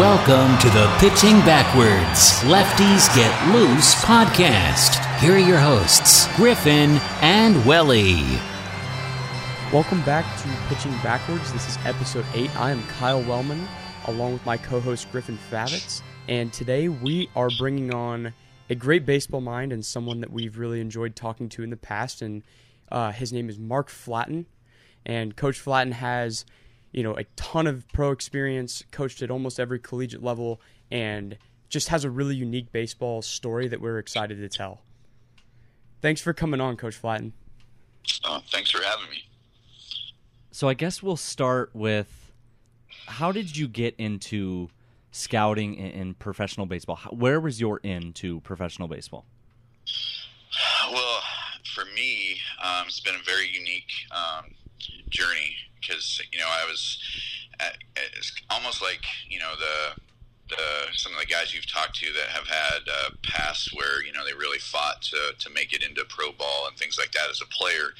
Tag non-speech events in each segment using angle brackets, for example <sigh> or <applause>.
Welcome to the Pitching Backwards Lefties Get Loose podcast. Here are your hosts, Griffin and Welly. Welcome back to Pitching Backwards. This is episode 8. I am Kyle Wellman, along with my co host Griffin Favitz. And today we are bringing on a great baseball mind and someone that we've really enjoyed talking to in the past. And uh, his name is Mark Flatten. And Coach Flatten has you know, a ton of pro experience, coached at almost every collegiate level, and just has a really unique baseball story that we're excited to tell. Thanks for coming on, Coach Flatten. Oh, thanks for having me. So I guess we'll start with how did you get into scouting in, professional baseball? Where was your into professional baseball? Well, for me, um, it's been a very unique um, journey because you know I was at, it's almost like you know the the some of the guys you've talked to that have had uh, pasts where you know they really fought to to make it into pro ball and things like that as a player.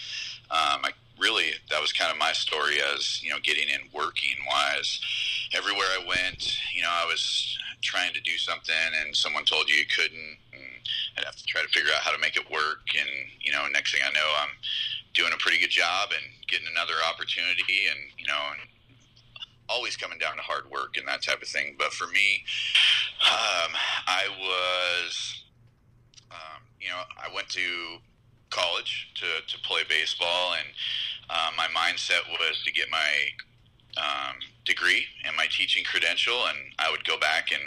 Um, I really that was kind of my story as you know getting in working wise. Everywhere I went, you know, I was trying to do something, and someone told you you couldn't. And I'd have to try to figure out how to make it work, and you know, next thing I know, I'm doing a pretty good job and getting another opportunity and you know and always coming down to hard work and that type of thing. But for me um, i was um, you know i went to college to, to play baseball and uh, my mindset was to get my um, degree and my teaching credential and i would go back and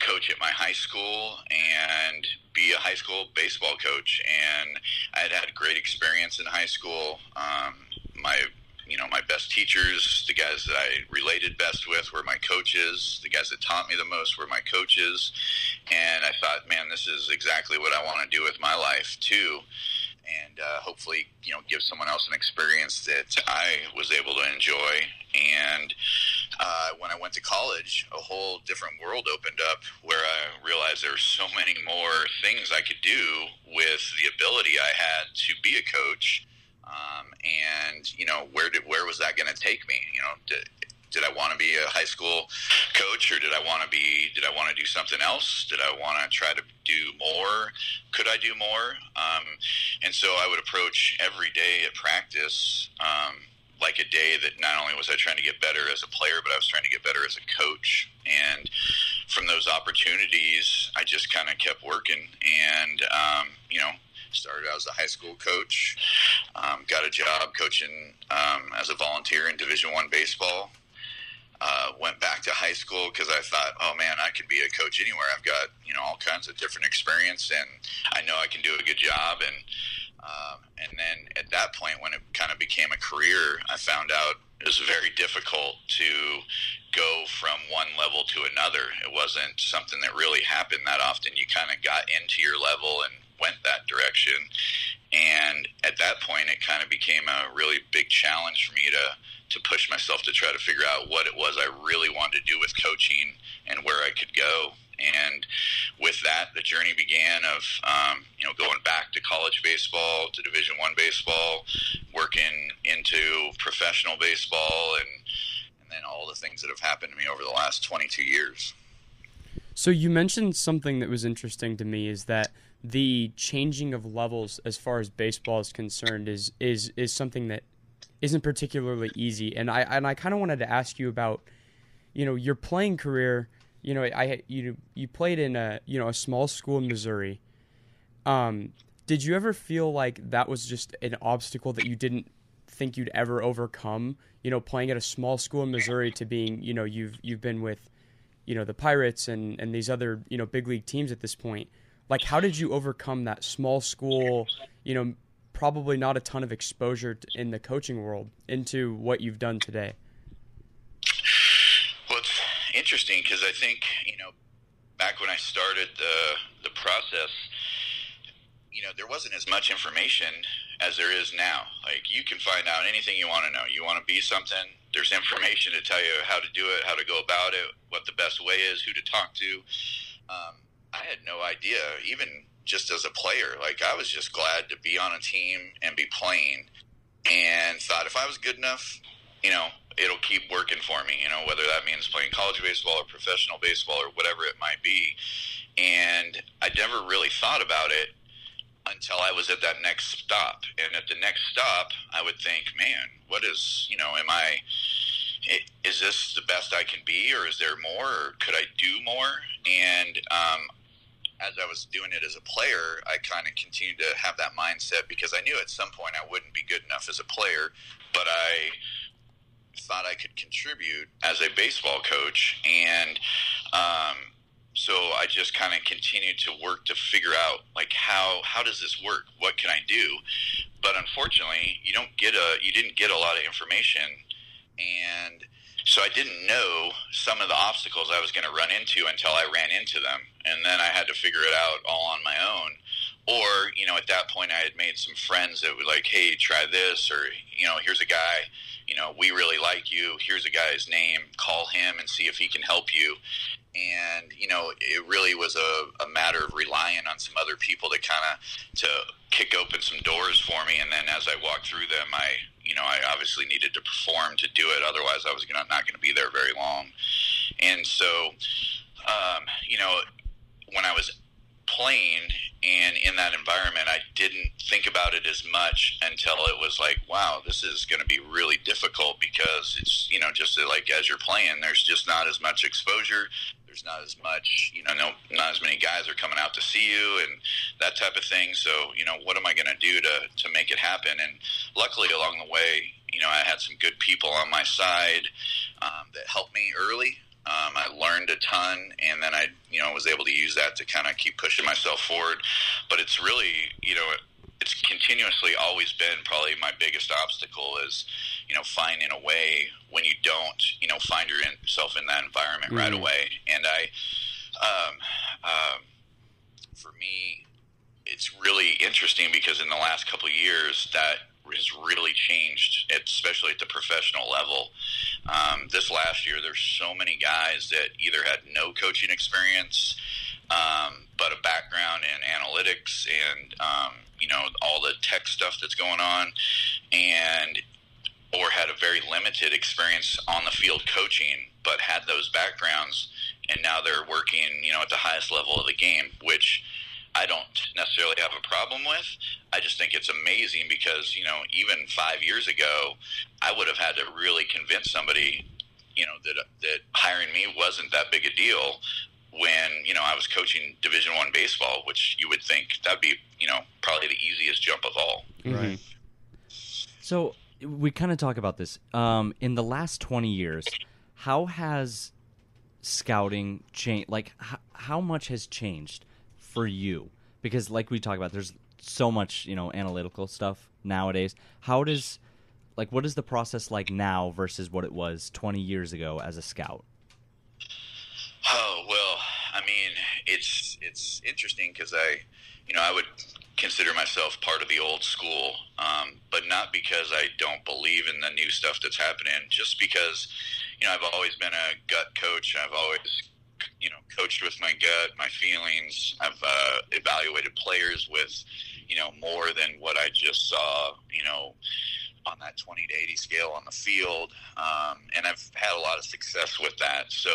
coach at my high school and be a high school baseball coach. And I had had a great experience in high school. Um, my you know, my best teachers, the guys that I related best with were my coaches. The guys that taught me the most were my coaches. And I thought, man, this is exactly what I want to do with my life, too and uh, hopefully, you know, give someone else an experience that I was able to enjoy. And uh, when I went to college, a whole different world opened up where I realized there were so many more things I could do with the ability I had to be a coach. Um, and you know, where did where was that going to take me? You know, did, did I want to be a high school coach or did I want to be did I want to do something else did I want to try to do more could I do more um, and so I would approach every day at practice um, like a day that not only was I trying to get better as a player but I was trying to get better as a coach and from those opportunities I just kind of kept working and um, you know started out as a high school coach um, got a job coaching um, as a volunteer in division one baseball uh, went back to high school because I thought, oh man, I could be a coach anywhere. I've got you know all kinds of different experience, and I know I can do a good job. And um, and then at that point, when it kind of became a career, I found out it was very difficult to go from one level to another. It wasn't something that really happened that often. You kind of got into your level and went that direction. And at that point, it kind of became a really big challenge for me to to push myself to try to figure out what it was I really wanted to do with coaching and where I could go. And with that, the journey began of um, you know going back to college baseball, to Division One baseball, working into professional baseball, and and then all the things that have happened to me over the last 22 years. So you mentioned something that was interesting to me is that the changing of levels as far as baseball is concerned is is is something that isn't particularly easy. And I and I kind of wanted to ask you about, you know, your playing career. You know, I you you played in a you know a small school in Missouri. Um, did you ever feel like that was just an obstacle that you didn't think you'd ever overcome? You know, playing at a small school in Missouri to being you know you've you've been with, you know, the Pirates and and these other you know big league teams at this point. Like, how did you overcome that small school? You know, probably not a ton of exposure in the coaching world into what you've done today. Interesting because I think you know back when I started the the process, you know, there wasn't as much information as there is now. Like you can find out anything you want to know. You want to be something, there's information to tell you how to do it, how to go about it, what the best way is, who to talk to. Um, I had no idea, even just as a player. Like I was just glad to be on a team and be playing, and thought if I was good enough, you know, it'll keep working for me. You know, whether that means playing college baseball or professional baseball or whatever it might be. And I never really thought about it until I was at that next stop. And at the next stop, I would think, man, what is, you know, am I, is this the best I can be, or is there more, or could I do more? And um, as I was doing it as a player, I kind of continued to have that mindset because I knew at some point I wouldn't be good enough as a player, but I thought I could contribute as a baseball coach. And, um, so I just kind of continued to work to figure out like how how does this work? What can I do? But unfortunately, you don't get a you didn't get a lot of information, and so I didn't know some of the obstacles I was going to run into until I ran into them, and then I had to figure it out all on my own. Or you know, at that point, I had made some friends that were like, "Hey, try this," or you know, "Here's a guy." You know, we really like you. Here's a guy's name. Call him and see if he can help you and you know it really was a, a matter of relying on some other people to kind of to kick open some doors for me and then as i walked through them i you know i obviously needed to perform to do it otherwise i was gonna, not going to be there very long and so um, you know when i was playing and in that environment i didn't think about it as much until it was like wow this is going to be really difficult because it's you know just like as you're playing there's just not as much exposure there's not as much, you know, no, not as many guys are coming out to see you and that type of thing. So, you know, what am I going to do to to make it happen? And luckily, along the way, you know, I had some good people on my side um, that helped me early. Um, I learned a ton, and then I, you know, was able to use that to kind of keep pushing myself forward. But it's really, you know, it's continuously always been probably my biggest obstacle is you know finding a way when you don't you know find yourself in that environment mm-hmm. right away and i um, um, for me it's really interesting because in the last couple of years that has really changed, especially at the professional level. Um, this last year, there's so many guys that either had no coaching experience, um, but a background in analytics and um, you know all the tech stuff that's going on, and or had a very limited experience on the field coaching, but had those backgrounds, and now they're working you know at the highest level of the game, which I don't necessarily have a problem with. I just think it's amazing because you know even five years ago, I would have had to really convince somebody you know that that hiring me wasn't that big a deal when you know I was coaching Division One baseball, which you would think that'd be you know probably the easiest jump of all. Mm-hmm. Right. So we kind of talk about this um, in the last twenty years. How has scouting changed? Like, h- how much has changed for you? Because, like we talk about, there's so much you know analytical stuff nowadays. How does like what is the process like now versus what it was 20 years ago as a scout? Oh well, I mean, it's it's interesting because I, you know, I would consider myself part of the old school, um, but not because I don't believe in the new stuff that's happening. Just because, you know, I've always been a gut coach. I've always, you know, coached with my gut, my feelings. I've uh, evaluated players with, you know, more than what I just saw. You know on that 20 to 80 scale on the field. Um, and I've had a lot of success with that. So,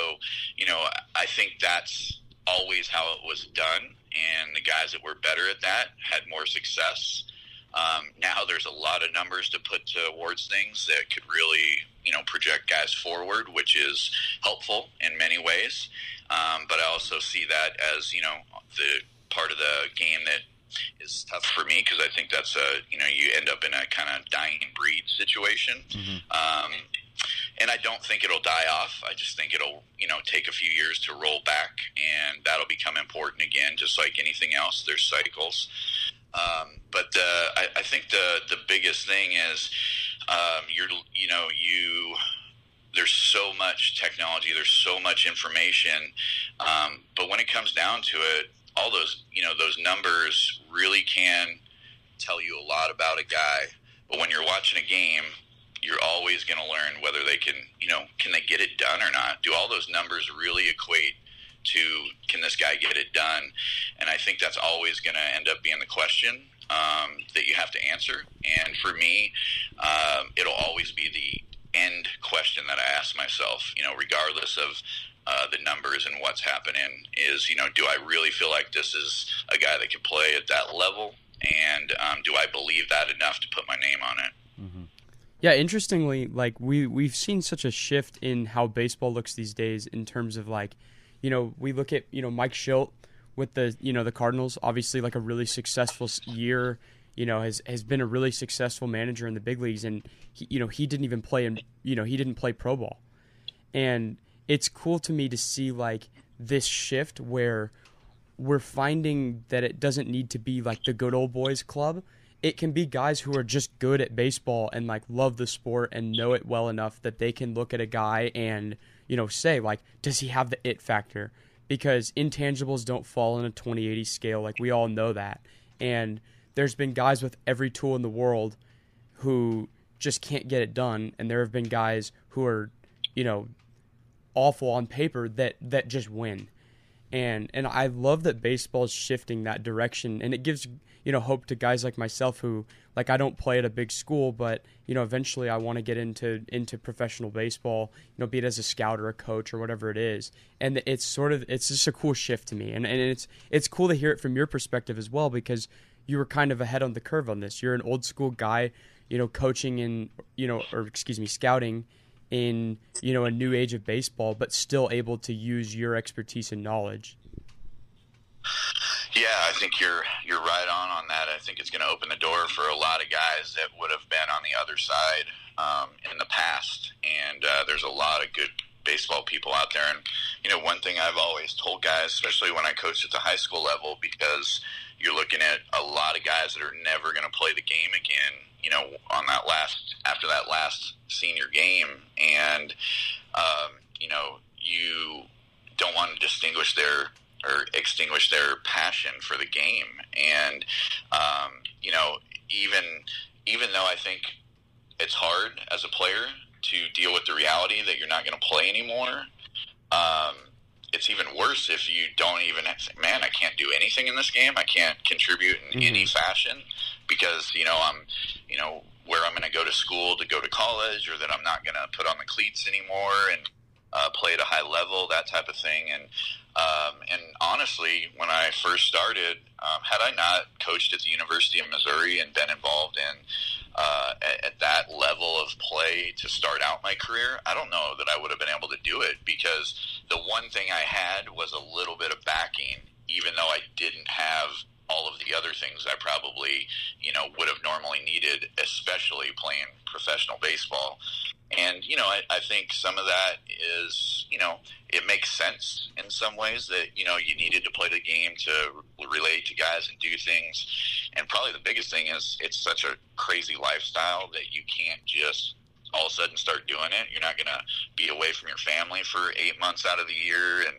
you know, I think that's always how it was done. And the guys that were better at that had more success. Um, now there's a lot of numbers to put towards things that could really, you know, project guys forward, which is helpful in many ways. Um, but I also see that as, you know, the part of the game that is tough for me because I think that's a you know you end up in a kind of dying breed situation. Mm-hmm. Um, and I don't think it'll die off. I just think it'll, you know, take a few years to roll back, and that'll become important again. Just like anything else, there's cycles. Um, but uh, I, I think the the biggest thing is um, you're, you know, you there's so much technology, there's so much information, um, but when it comes down to it, all those you know those numbers really can tell you a lot about a guy. But when you're watching a game, you're always going to learn whether they can you know can they get it done or not. Do all those numbers really equate to can this guy get it done? And I think that's always going to end up being the question um, that you have to answer. And for me, um, it'll always be the end question that I ask myself. You know, regardless of uh, the numbers and what's happening, is you know, do I really feel like this is a guy that can play at that level, and um, do I believe that enough to put my name on it? Yeah, interestingly, like we we've seen such a shift in how baseball looks these days in terms of like, you know, we look at you know Mike Shildt with the you know the Cardinals, obviously like a really successful year, you know, has has been a really successful manager in the big leagues, and he, you know he didn't even play in you know he didn't play pro ball, and it's cool to me to see like this shift where we're finding that it doesn't need to be like the good old boys club. It can be guys who are just good at baseball and like love the sport and know it well enough that they can look at a guy and you know say like does he have the it factor? Because intangibles don't fall in a 2080 scale. Like we all know that. And there's been guys with every tool in the world who just can't get it done and there have been guys who are you know awful on paper that that just win. And and I love that baseball is shifting that direction and it gives you know hope to guys like myself who like I don't play at a big school but you know eventually I want to get into into professional baseball you know be it as a scout or a coach or whatever it is. And it's sort of it's just a cool shift to me and and it's it's cool to hear it from your perspective as well because you were kind of ahead on the curve on this you're an old school guy you know coaching in you know or excuse me scouting in you know a new age of baseball, but still able to use your expertise and knowledge. Yeah, I think you're you're right on on that. I think it's going to open the door for a lot of guys that would have been on the other side um, in the past, and uh, there's a lot of good baseball people out there. And you know, one thing I've always told guys, especially when I coached at the high school level, because you're looking at a lot of guys that are never going to play the game again you know, on that last after that last senior game, and um, you know, you don't want to distinguish their or extinguish their passion for the game, and um, you know, even even though I think it's hard as a player to deal with the reality that you're not going to play anymore. Um, it's even worse if you don't even man, I can't do anything in this game. I can't contribute in mm-hmm. any fashion because you know I'm, you know, where I'm going to go to school to go to college, or that I'm not going to put on the cleats anymore and uh, play at a high level, that type of thing. And um, and honestly, when I first started, um, had I not coached at the University of Missouri and been involved in uh, at, at that level of play to start out my career, I don't know that I would have been able to do it because the one thing I had was a little bit of backing, even though I didn't have all of the other things I probably, you know, would have normally needed, especially playing professional baseball. And, you know, I, I think some of that is, you know, it makes sense in some ways that, you know, you needed to play the game to relate to guys and do things. And probably the biggest thing is it's such a crazy lifestyle that you can't just all of a sudden start doing it. You're not going to be away from your family for eight months out of the year and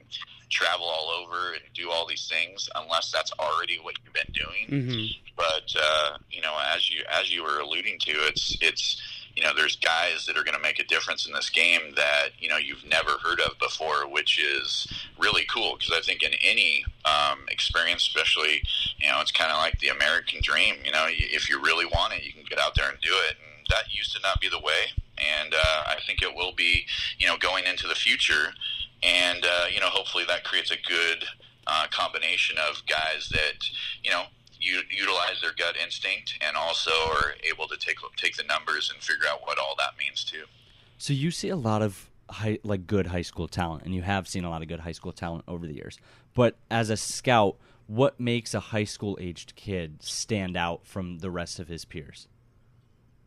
travel all over and do all these things unless that's already what you've been doing. Mm-hmm. But uh, you know, as you as you were alluding to, it's it's you know, there's guys that are going to make a difference in this game that you know you've never heard of before, which is really cool because I think in any um, experience, especially you know, it's kind of like the American dream. You know, if you really want it, you can get out there and do it. And that used to not be the way, and uh, I think it will be. You know, going into the future and uh, you know, hopefully that creates a good uh, combination of guys that you know u- utilize their gut instinct and also are able to take take the numbers and figure out what all that means too. So you see a lot of high, like good high school talent, and you have seen a lot of good high school talent over the years. But as a scout, what makes a high school aged kid stand out from the rest of his peers?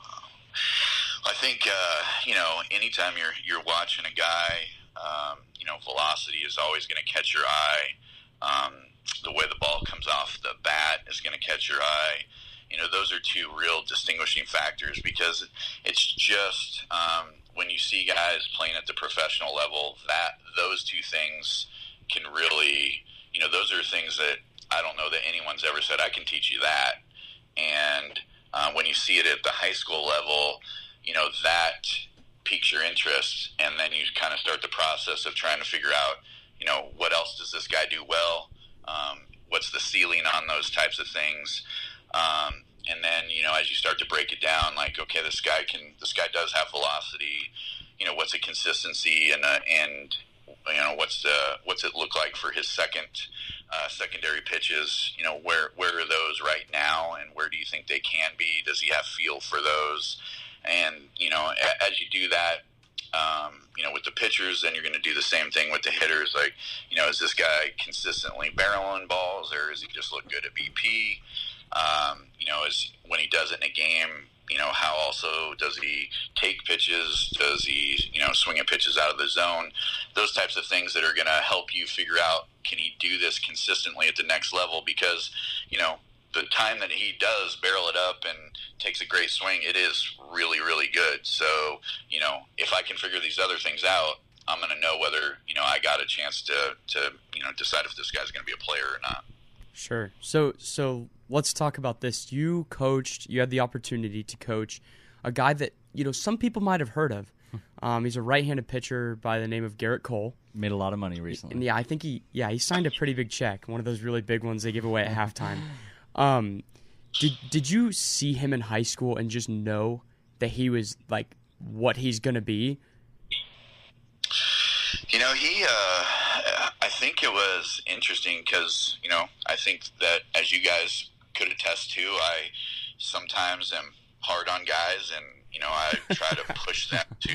I think uh, you know, anytime you're you're watching a guy um, you know, velocity is always going to catch your eye. Um, the way the ball comes off the bat is going to catch your eye. You know, those are two real distinguishing factors because it's just um, when you see guys playing at the professional level that those two things can really, you know, those are things that I don't know that anyone's ever said I can teach you that. And uh, when you see it at the high school level, you know that piques your interest, and then you kind of start the process of trying to figure out, you know, what else does this guy do well? Um, what's the ceiling on those types of things? Um, and then, you know, as you start to break it down, like, okay, this guy can, this guy does have velocity. you know, what's a consistency and uh, and you know what's the what's it look like for his second uh, secondary pitches? You know, where where are those right now, and where do you think they can be? Does he have feel for those? And you know, as you do that, um, you know, with the pitchers, then you're going to do the same thing with the hitters. Like, you know, is this guy consistently barreling balls, or is he just look good at BP? Um, you know, is when he does it in a game, you know, how also does he take pitches? Does he, you know, swing at pitches out of the zone? Those types of things that are going to help you figure out can he do this consistently at the next level? Because, you know, the time that he does barrel it up and takes a great swing, it is really, really good. So, you know, if I can figure these other things out, I'm going to know whether you know I got a chance to to you know decide if this guy's going to be a player or not. Sure. So so let's talk about this. You coached. You had the opportunity to coach a guy that you know some people might have heard of. Um, he's a right-handed pitcher by the name of Gerrit Cole. Made a lot of money recently. And yeah, I think he yeah he signed a pretty big check, one of those really big ones they give away at halftime. <laughs> Um, did did you see him in high school and just know that he was like what he's gonna be? You know, he. Uh, I think it was interesting because you know I think that as you guys could attest to, I sometimes am hard on guys and you know, I try to <laughs> push them to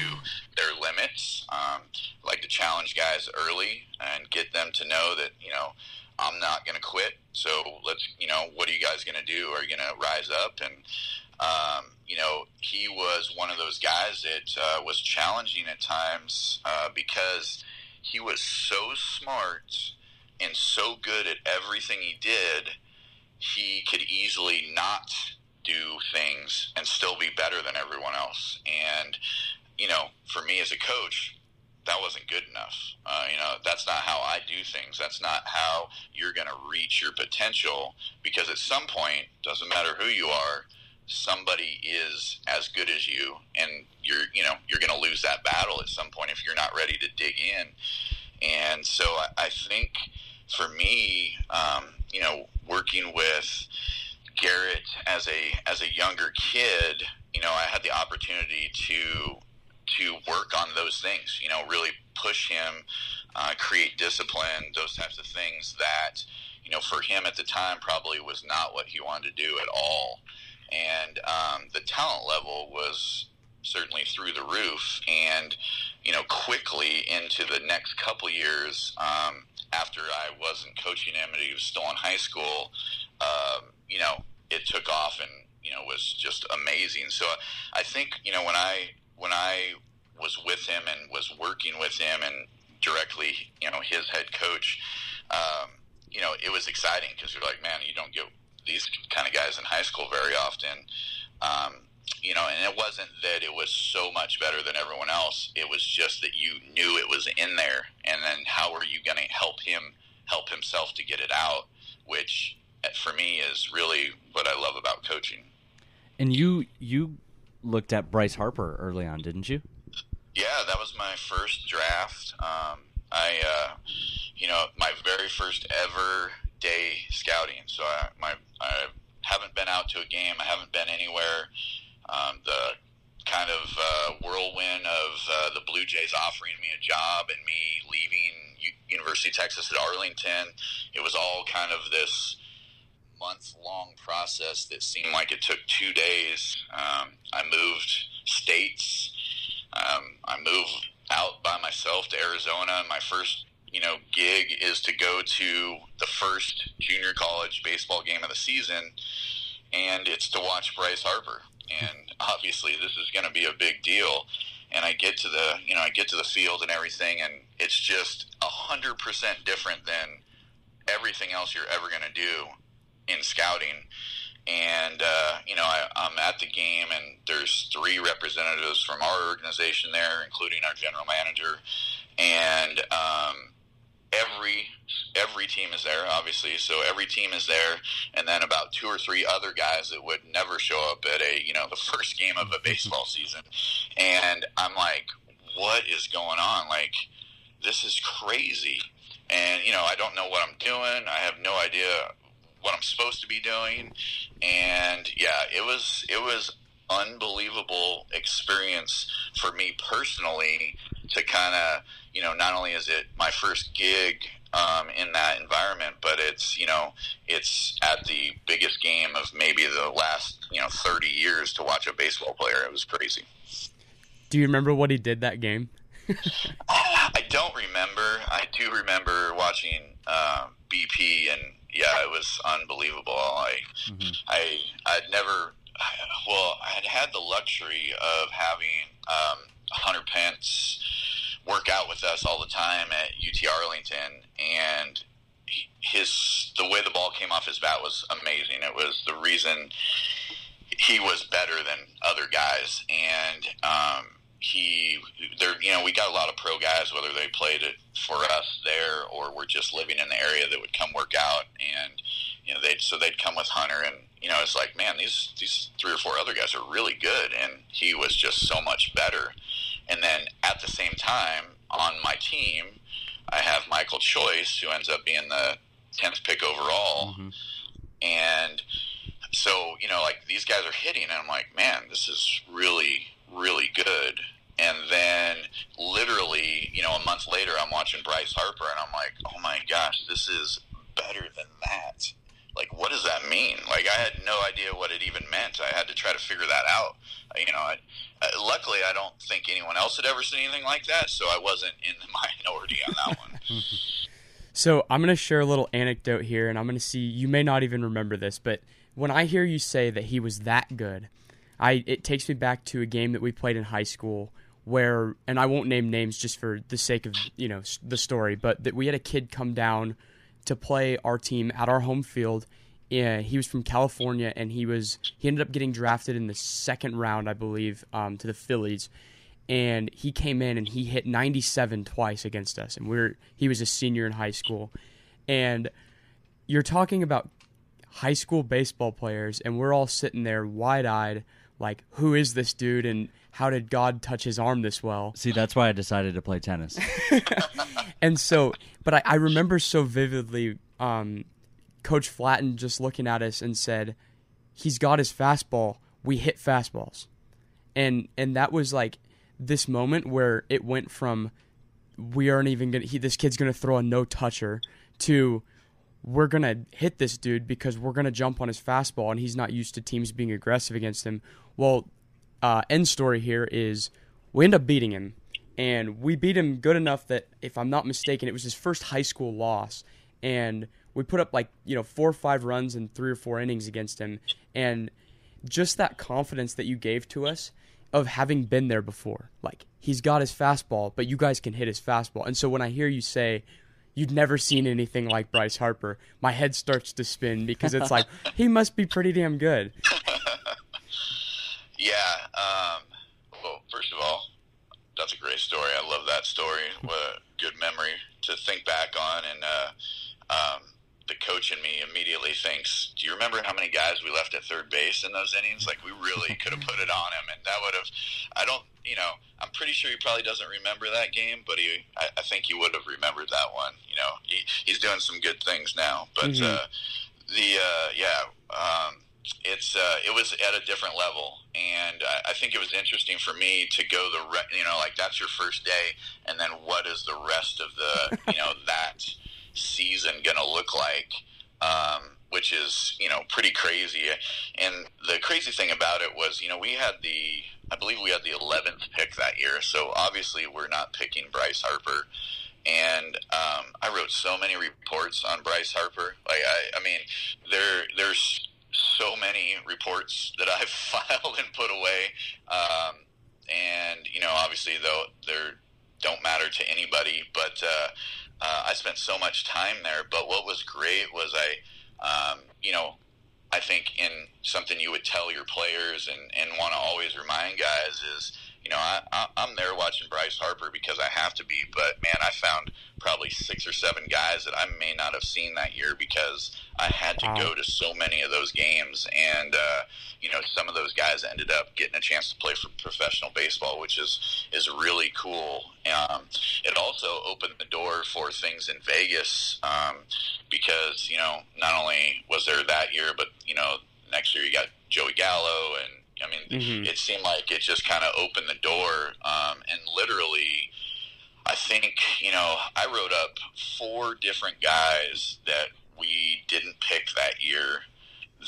their limits. Um, like to challenge guys early and get them to know that you know I'm not going to quit. So let's, you know, what are you guys going to do? Are you going to rise up? And, um, you know, he was one of those guys that uh, was challenging at times uh, because he was so smart and so good at everything he did. He could easily not do things and still be better than everyone else. And, you know, for me as a coach, that wasn't good enough. Uh, you know, that's not how I do things. That's not how you're going to reach your potential. Because at some point, doesn't matter who you are, somebody is as good as you, and you're you know you're going to lose that battle at some point if you're not ready to dig in. And so I, I think for me, um, you know, working with Gerrit as a as a younger kid, you know, I had the opportunity to to work on those things. You know, really push him, uh, create discipline, those types of things that you know for him at the time probably was not what he wanted to do at all. And um, the talent level was certainly through the roof. And you know, quickly into the next couple years, um, after I wasn't coaching him and he was still in high school, um, you know, it took off and you know was just amazing. So I think you know when I when I was with him and was working with him and directly, you know, his head coach, um, you know, it was exciting because you're like, man, you don't get these kind of guys in high school very often. Um, you know, and it wasn't that it was so much better than everyone else. It was just that you knew it was in there, and then how are you going to help him help himself to get it out? Which, eh, for me, is really what I love about coaching. And you you looked at Bryce Harper early on, didn't you? Yeah, that was my first draft. Um, I, uh, you know, my very first ever day scouting. So I, my, I haven't been out to a game. I haven't been anywhere. Um, the kind of uh, whirlwind of uh, the Blue Jays offering me a job and me leaving U- University of Texas at Arlington. It was all kind of this month long process that seemed like it took two days. Um, I moved states. Um, I moved out by myself to Arizona. My first, you know, gig is to go to the first junior college baseball game of the season, and it's to watch Bryce Harper. And obviously, this is going to be a big deal. And I get to the, you know, I get to the field and everything, and it's just a hundred percent different than everything else you're ever going to do in scouting. And uh, you know, I, I'm at the game, and there's three representatives from our organization there, including our general manager, and um, every every team is there, obviously. So every team is there, and then about two or three other guys that would never show up at a you know the first game of a baseball <laughs> season, and I'm like, what is going on? Like, this is crazy, and you know I don't know what I'm doing. I have no idea what I'm supposed to be doing. And yeah, it was it was unbelievable experience for me personally to kind of, you know, not only is it my first gig um, in that environment, but it's, you know, it's at the biggest game of maybe the last, you know, 30 years to watch a baseball player. It was crazy. Do you remember what he did that game? <laughs> I don't remember. I do remember watching uh, BP, and yeah, it was unbelievable. I, mm-hmm. I, I'd never. Well, I had had the luxury of having um, Hunter Pence work out with us all the time at UT Arlington, and his the way the ball came off his bat was amazing. It was the reason he was better than other guys, and um, he there you know we got a lot of pro guys whether they played it for us there or were just living in the area that would come work out and you know they so they'd come with Hunter and you know it's like man these these three or four other guys are really good and he was just so much better and then at the same time on my team I have Michael Choice who ends up being the 10th pick overall mm-hmm. and so you know like these guys are hitting and I'm like man this is really really good. And then literally, you know, a month later, I'm watching Bryce Harper and I'm like, oh my gosh, this is better than that. Like, what does that mean? Like, I had no idea what it even meant. I had to try to figure that out. You know, I, uh, luckily, I don't think anyone else had ever seen anything like that, so I wasn't in the <laughs> minority on that one. <laughs> so, I'm going to share a little anecdote here, and I'm going to see you may not even remember this, but when I hear you say that he was that good, I it takes me back to a game that we played in high school where and I won't name names just for the sake of you know the story, but that we had a kid come down to play our team at our home field. Yeah, he was from California, and he was he ended up getting drafted in the second round, I believe, um, to the Phillies. And he came in and he hit 97 twice against us, and we we're he was a senior in high school. And you're talking about high school baseball players, and we're all sitting there wide eyed like who is this dude and how did God touch his arm this well? See, that's why I decided to play tennis. <laughs> and so, but I, I remember so vividly um, Coach Flatten just looking at us and said, "He's got his fastball. We hit fastballs," and and that was like this moment where it went from we aren't even gonna he, this kid's gonna throw a no toucher to we're gonna hit this dude because we're gonna jump on his fastball and he's not used to teams being aggressive against him. Well, uh, end story here is we end up beating him, and we beat him good enough that if I'm not mistaken, it was his first high school loss, and we put up like you know four or five runs in three or four innings against him, and just that confidence that you gave to us of having been there before, like he's got his fastball, but you guys can hit his fastball, and so when I hear you say you'd never seen anything like Bryce Harper, my head starts to spin because it's like <laughs> he must be pretty damn good. yeah. Um, well, first of all, that's a great story. I love that story. What a good memory to think back on. And uh, um, the coach in me immediately thinks, "Do you remember how many guys we left at third base in those innings? Like we really could have <laughs> put it on him, and that would have. I don't, you know, I'm pretty sure he probably doesn't remember that game, but he, I, I think he would have remembered that one. You know, he, he's doing some good things now, but mm-hmm. uh, the uh, yeah, um, it's uh, it was at a different level, and I, I think it was interesting for me to go the re- you know like that's your first day, and then what is the rest of the <laughs> you know that season going to look like, um, which is you know pretty crazy. And the crazy thing about it was, you know, we had the I believe we had the 11th pick that year, so obviously we're not picking Bryce Harper. And um, I wrote so many reports on Bryce Harper. Like I, I mean, there there's many reports that I've <laughs> filed and put away. Um, and you know, obviously, though, they don't matter to anybody. But uh, uh, I spent so much time there. But what was great was I, um, you know, I think in something you would tell your players and, and want to always remind guys is, you know, I, I, I'm there watching Bryce Harper because I have to be. But man, I found probably six or seven guys that I may not have seen that year because I had to wow. go to so many of those games, and uh, you know, some of those guys ended up getting a chance to play for professional baseball, which is is really cool. Um, it also opened the door for things in Vegas um, because you know, not only was there that year, but you know, next year you got Joey Gallo and I mean, mm-hmm. it seemed like it just kind of opened the door, um, and literally, I think you know, I wrote up four different guys that we didn't pick that year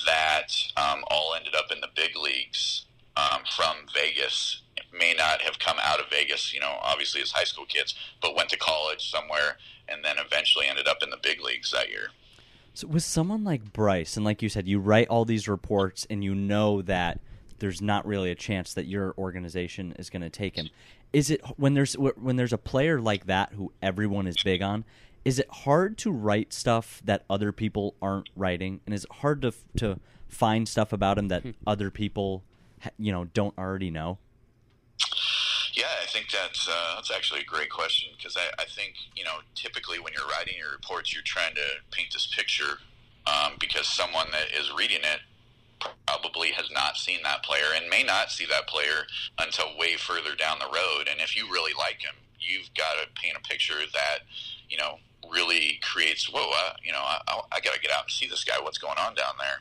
that um, all ended up in the big leagues um, from Vegas. May not have come out of Vegas, you know, obviously as high school kids, but went to college somewhere and then eventually ended up in the big leagues that year. So with someone like Bryce, and like you said, you write all these reports and you know that there's not really a chance that your organization is going to take him. Is it when there's when there's a player like that who everyone is big on? Is it hard to write stuff that other people aren't writing, and is it hard to to find stuff about him that hmm. other people, you know, don't already know? Yeah, I think that's uh, that's actually a great question because I, I think you know typically when you're writing your reports, you're trying to paint this picture um, because someone that is reading it probably has not seen that player and may not see that player until way further down the road. And if you really like him, you've got to paint a picture that you know really creates. Whoa, uh, you know, I, I got to get out and see this guy. What's going on down there?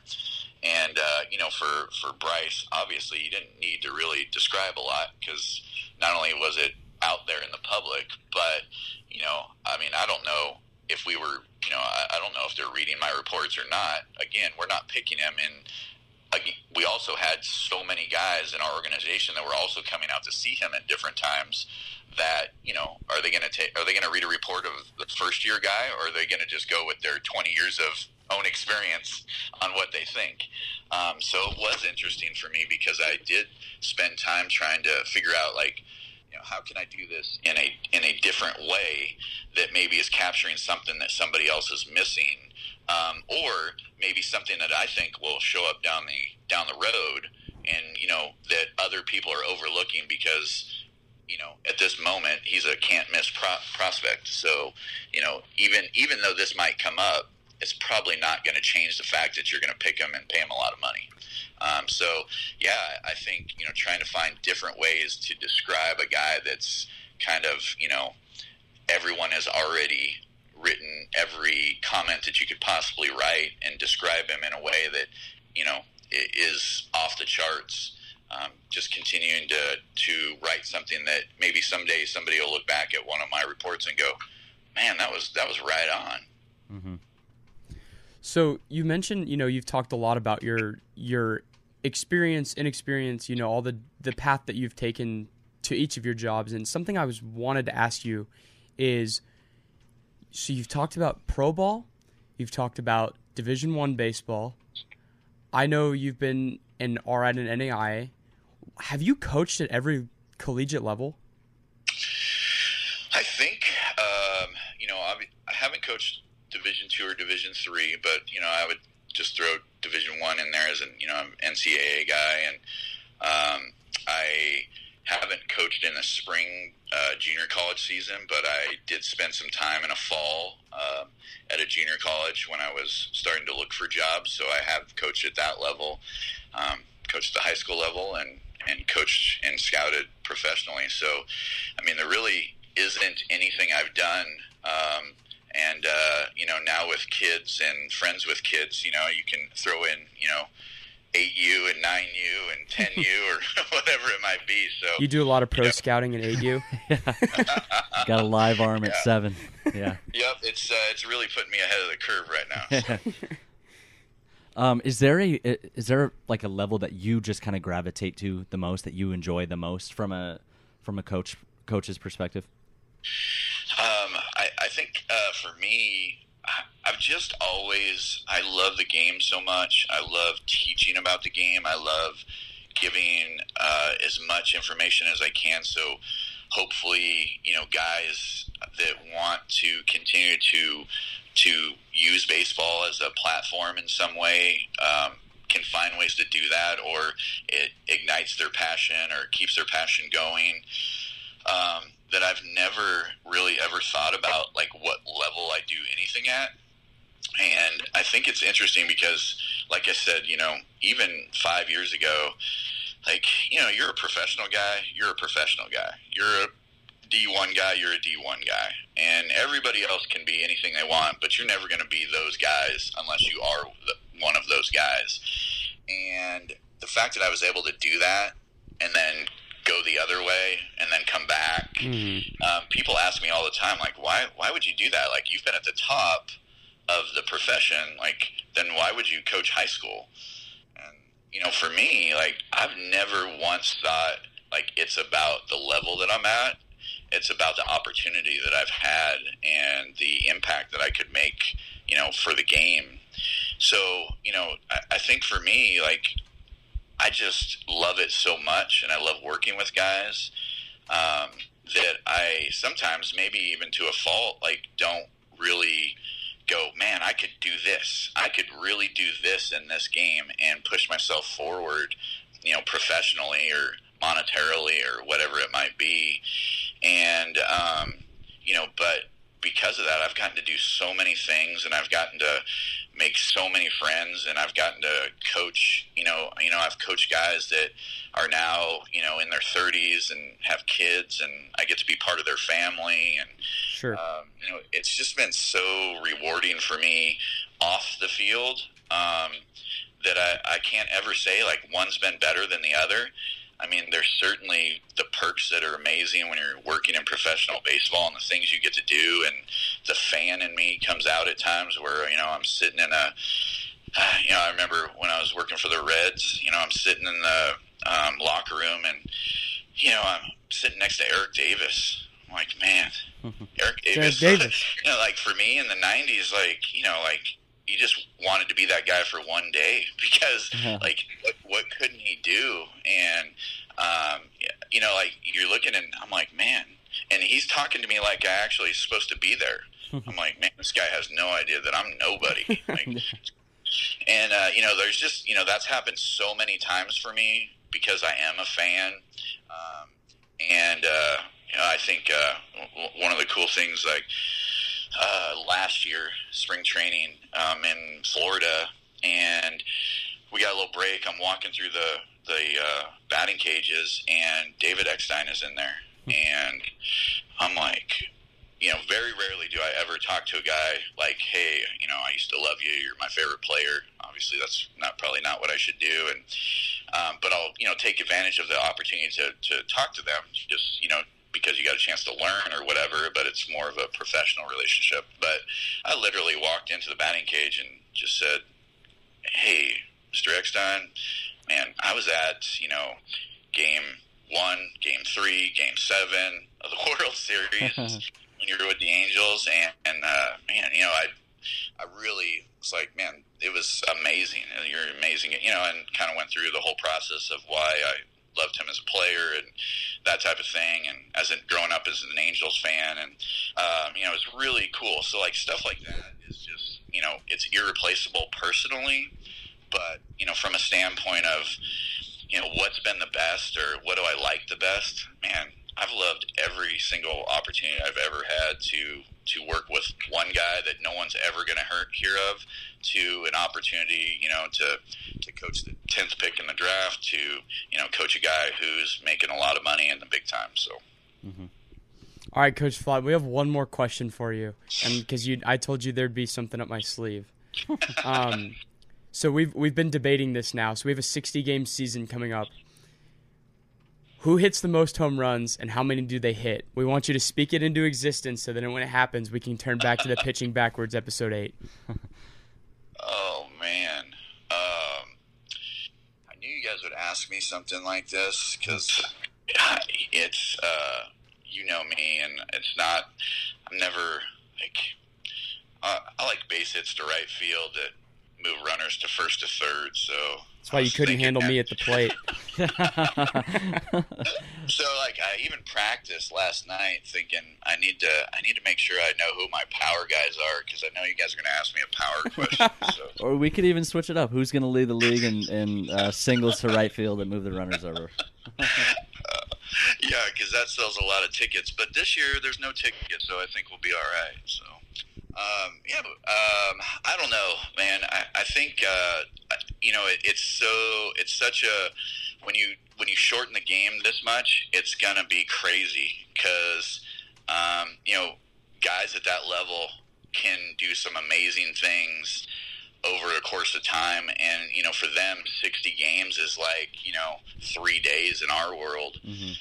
And uh, you know, for for Bryce, obviously, you didn't need to really describe a lot because not only was it out there in the public, but you know, I mean, I don't know if we were, you know, I, I don't know if they're reading my reports or not. Again, we're not picking and again, we also had so many guys in our organization that were also coming out to see him at different times. That you know, are they going to take? Are they going to read a report of the first year guy, or are they going to just go with their twenty years of own experience on what they think. Um, so it was interesting for me because I did spend time trying to figure out like, you know, how can I do this in a in a different way that maybe is capturing something that somebody else is missing, um, or maybe something that I think will show up down the down the road, and you know that other people are overlooking because you know, at this moment, he's a can't miss pro- prospect. So, you know, even even though this might come up, it's probably not going to change the fact that you're going to pick him and pay him a lot of money. Um, so, yeah, I think you know trying to find different ways to describe a guy that's kind of you know everyone has already written every comment that you could possibly write and describe him in a way that you know is off the charts. Um, just continuing to to write something that maybe someday somebody will look back at one of my reports and go, "Man, that was that was right on." Mm-hmm. So you mentioned, you know, you've talked a lot about your your experience, inexperience, you know, all the the path that you've taken to each of your jobs. And something I was wanted to ask you is, so you've talked about pro ball, you've talked about Division One baseball. I know you've been an RI and NAIA. Have you coached at every collegiate level? I think, um, you know, I haven't coached Division two or Division three, but you know I would just throw Division one in there as an you know NCAA guy, and um, I haven't coached in a spring uh, junior college season, but I did spend some time in a fall uh, at a junior college when I was starting to look for jobs. So I have coached at that level, um, coached the high school level, and and coached and scouted professionally. So, I mean, there really isn't anything I've done. Um, and uh, you know now with kids and friends with kids, you know you can throw in you know eight U and nine U and ten U or <laughs> whatever it might be. So you do a lot of pro scouting in eight U. <laughs> Got a live arm yeah. at seven. Yeah. Yep, it's uh, it's really putting me ahead of the curve right now. So. <laughs> um, is there a is there like a level that you just kind of gravitate to the most that you enjoy the most from a from a coach coach's perspective? Um, I, I think uh, for me, I've just always I love the game so much. I love teaching about the game. I love giving uh, as much information as I can. So hopefully, you know, guys that want to continue to to use baseball as a platform in some way um, can find ways to do that, or it ignites their passion or keeps their passion going. Um, that I've never really ever thought about like what level I do anything at. And I think it's interesting because, like I said, you know, even five years ago, like, you know, you're a professional guy, you're a professional guy. You're a D1 guy, you're a D1 guy. And everybody else can be anything they want, but you're never going to be those guys unless you are one of those guys. And the fact that I was able to do that and then go the other way and then come back. Mm-hmm. Um, people ask me all the time, like, why why would you do that? Like, you've been at the top of the profession. Like, then why would you coach high school? And you know, for me, like, I've never once thought like it's about the level that I'm at. It's about the opportunity that I've had and the impact that I could make, you know, for the game. So, you know, I, I think for me, like, I just love it so much, and I love working with guys um, that I sometimes, maybe even to a fault, like don't really go, man, I could do this. I could really do this in this game and push myself forward, you know, professionally or monetarily or whatever it might be. And, um, you know, but because of that, I've gotten to do so many things and I've gotten to make so many friends and I've gotten to coach, you know, you know, I've coached guys that are now, you know, in their 30s and have kids and I get to be part of their family and Sure. um, you know, it's just been so rewarding for me off the field um, that I, I can't ever say like one's been better than the other. I mean, there's certainly the perks that are amazing when you're working in professional baseball and the things you get to do. And the fan in me comes out at times where, you know, I'm sitting in a, you know, I remember when I was working for the Reds, you know, I'm sitting in the um, locker room and, you know, I'm sitting next to Eric Davis. I'm like, man, <laughs> Eric Davis. <laughs> Davis. you know, like for me in the '90s, like you know, like you just wanted to be that guy for one day <laughs> because, like, what, couldn't he do? And um, you know, like you're looking and I'm like, man, and he's talking to me like I actually supposed to be there. <laughs> I'm like, man, this guy has no idea that I'm nobody. <laughs> Like, and uh, you know, there's just you know that's happened so many times for me because I am a fan, um, and uh, you know, I think uh, w- one of the cool things like uh, last year spring training um, in Florida, and we got a little break. I'm walking through the the uh, batting cages, and David Eckstein is in there, and I'm like, you know, very rarely do I ever talk to a guy like, hey, you know, I used to love you. You're my favorite player. Obviously, that's not probably not what I should do, and um, but I'll you know take advantage of the opportunity to to talk to them. Just you know. Because you got a chance to learn or whatever, but it's more of a professional relationship. But I literally walked into the batting cage and just said, "Hey, Mr. Eckstein, man, I was at you know game one, game three, game seven of the <laughs> World Series <laughs> when you were with the Angels, and, and uh, man, you know, I I really was like, man, it was amazing. You're amazing, you know, and kind of went through the whole process of why I loved him as a player and that type of thing. And as a, growing up as an Angels fan, and um, you know, it was really cool. So like stuff like that is just you know, it's irreplaceable personally, but you know, from a standpoint of you know what's been the best or what do I like the best, man. I've loved every single opportunity I've ever had to to work with one guy that no one's ever going to hear of, to an opportunity, you know, to to coach the tenth pick in the draft, to you know, coach a guy who's making a lot of money in the big time. So. All right, Coach Fly, we have one more question for you, and because you, I told you there'd be something up my sleeve. <laughs> Um, so we've we've been debating this now. So we have a 60 game season coming up. Who hits the most home runs, and how many do they hit? We want you to speak it into existence, so that when it happens, we can turn back to the pitching backwards episode eight. <laughs> Oh man, um, I knew you guys would ask me something like this because <laughs> it's uh, you know me, and it's not. I'm never like uh, I like base hits to right field that move runners to first to third. So That's why you couldn't handle me at the plate. <laughs> <laughs> So like I even practiced last night, thinking I need to I need to make sure I know who my power guys are because I know you guys are going to ask me a power <laughs> question. so. Or we could even switch it up. Who's going to lead the league in, in uh, singles to right field and move the runners over? Yeah, because that sells a lot of tickets. But this year there's no tickets, so I think we'll be all right. So, um, yeah, but, um, I don't know, man. I, I think uh, you know it, it's so it's such a when you when you shorten the game this much, it's gonna be crazy because um, you know guys at that level can do some amazing things over a course of time. And you know for them 60 games is like you know three days in our world. Mm-hmm.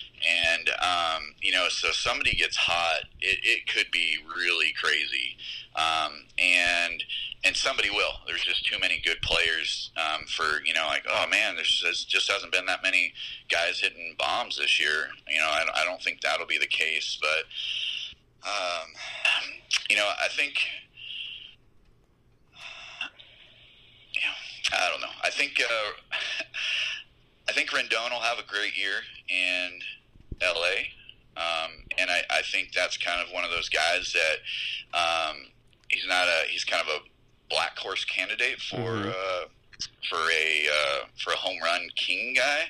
and um, you know so somebody gets hot it, it could be really crazy. Um, and and somebody will. There's just too many good players um, for you know like oh man there's just, just hasn't been that many guys hitting bombs this year. You know I, I don't think that'll be the case. But um, you know I think yeah, I don't know. I think uh, <laughs> I think Rendon will have a great year in L.A. Um, and I, I think that's kind of one of those guys that um, he's not a he's kind of a black horse candidate for Mhm. uh, for a uh, for a home run king guy.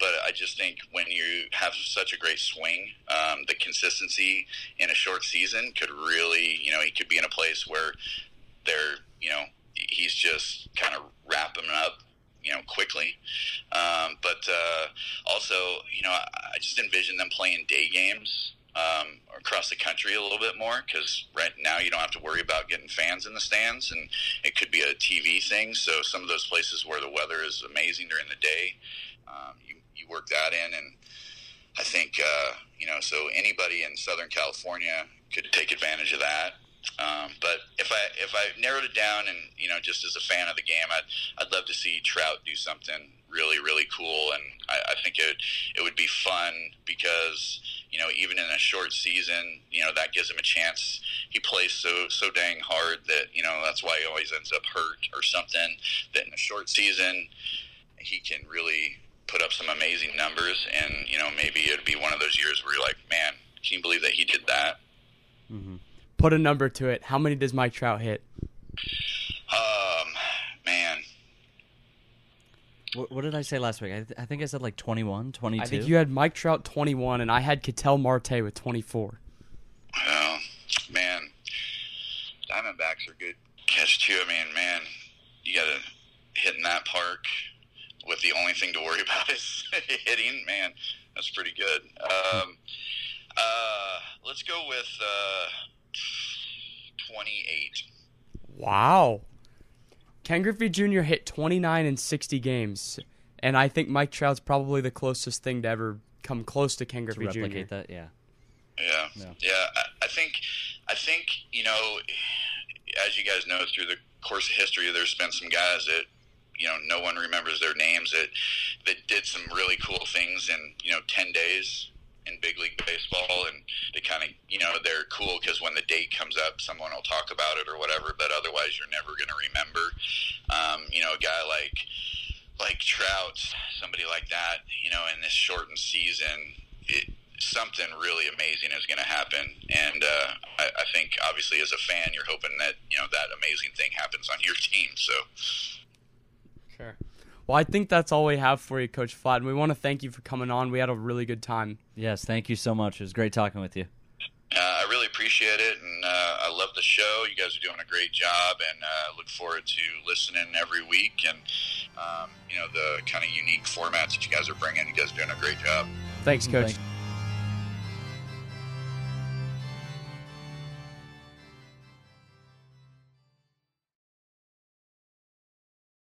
But I just think when you have such a great swing, um, the consistency in a short season could really you know he could be in a place where they're you know he's just kind of wrapping up you know quickly. Um, but uh, also you know I, I just envision them playing day games um, across the country a little bit more because right now you don't have to worry about getting fans in the stands and it could be a TV thing. So some of those places where the weather is amazing during the day um, you, you work that in. And I think uh, you know so anybody in Southern California could take advantage of that um, but if I if I narrowed it down and you know just as a fan of the game, I'd I'd love to see Trout do something really really cool, and I, I think it it would be fun because you know even in a short season, you know that gives him a chance. He plays so so dang hard that you know that's why he always ends up hurt or something. That in a short season, he can really put up some amazing numbers, and you know maybe it'd be one of those years where you're like, man, can you believe that he did that? Put a number to it. How many does Mike Trout hit? Um, man, What, what did I say last week? I, th- I think I said like 21, 22. I think you had Mike Trout 21, and I had Ketel Marte with 24. well, man, Diamondbacks are good catch too. I mean, man, you got to hit in that park with the only thing to worry <laughs> about is hitting. Man, that's pretty good. Um, uh, let's go with uh, twenty-eight. Wow. Ken Griffey Jr. hit 29 in 60 games, and I think Mike Trout's probably the closest thing to ever come close to Ken to Griffey Jr. replicate that. Yeah. Yeah, Yeah. yeah. I, I think, I think you know, as you guys know, through the course of history, there's been some guys that you know no one remembers their names that that did some really cool things in you know ten days in big league baseball, and they kind of you know they're cool because when the date comes up, someone will talk about it or whatever. But otherwise, you're never going to remember. Um, you know, a guy like like Trout, somebody like that, you know, in this shortened season, it, something really amazing is going to happen. And uh, I, I think, obviously, as a fan, you're hoping that you know that amazing thing happens on your <laughs> team. So, Sure. Well, I think that's all we have for you, Coach Flatten. We want to thank you for coming on. We had a really good time. Yes. Thank you so much. It was great talking with you. uh, I really appreciate it, and uh, I love the show. You guys are doing a great job, and uh, look forward to listening every week. And um, you know the kind of unique formats that you guys are bringing. You guys are doing a great job. Thanks, Coach. Thank-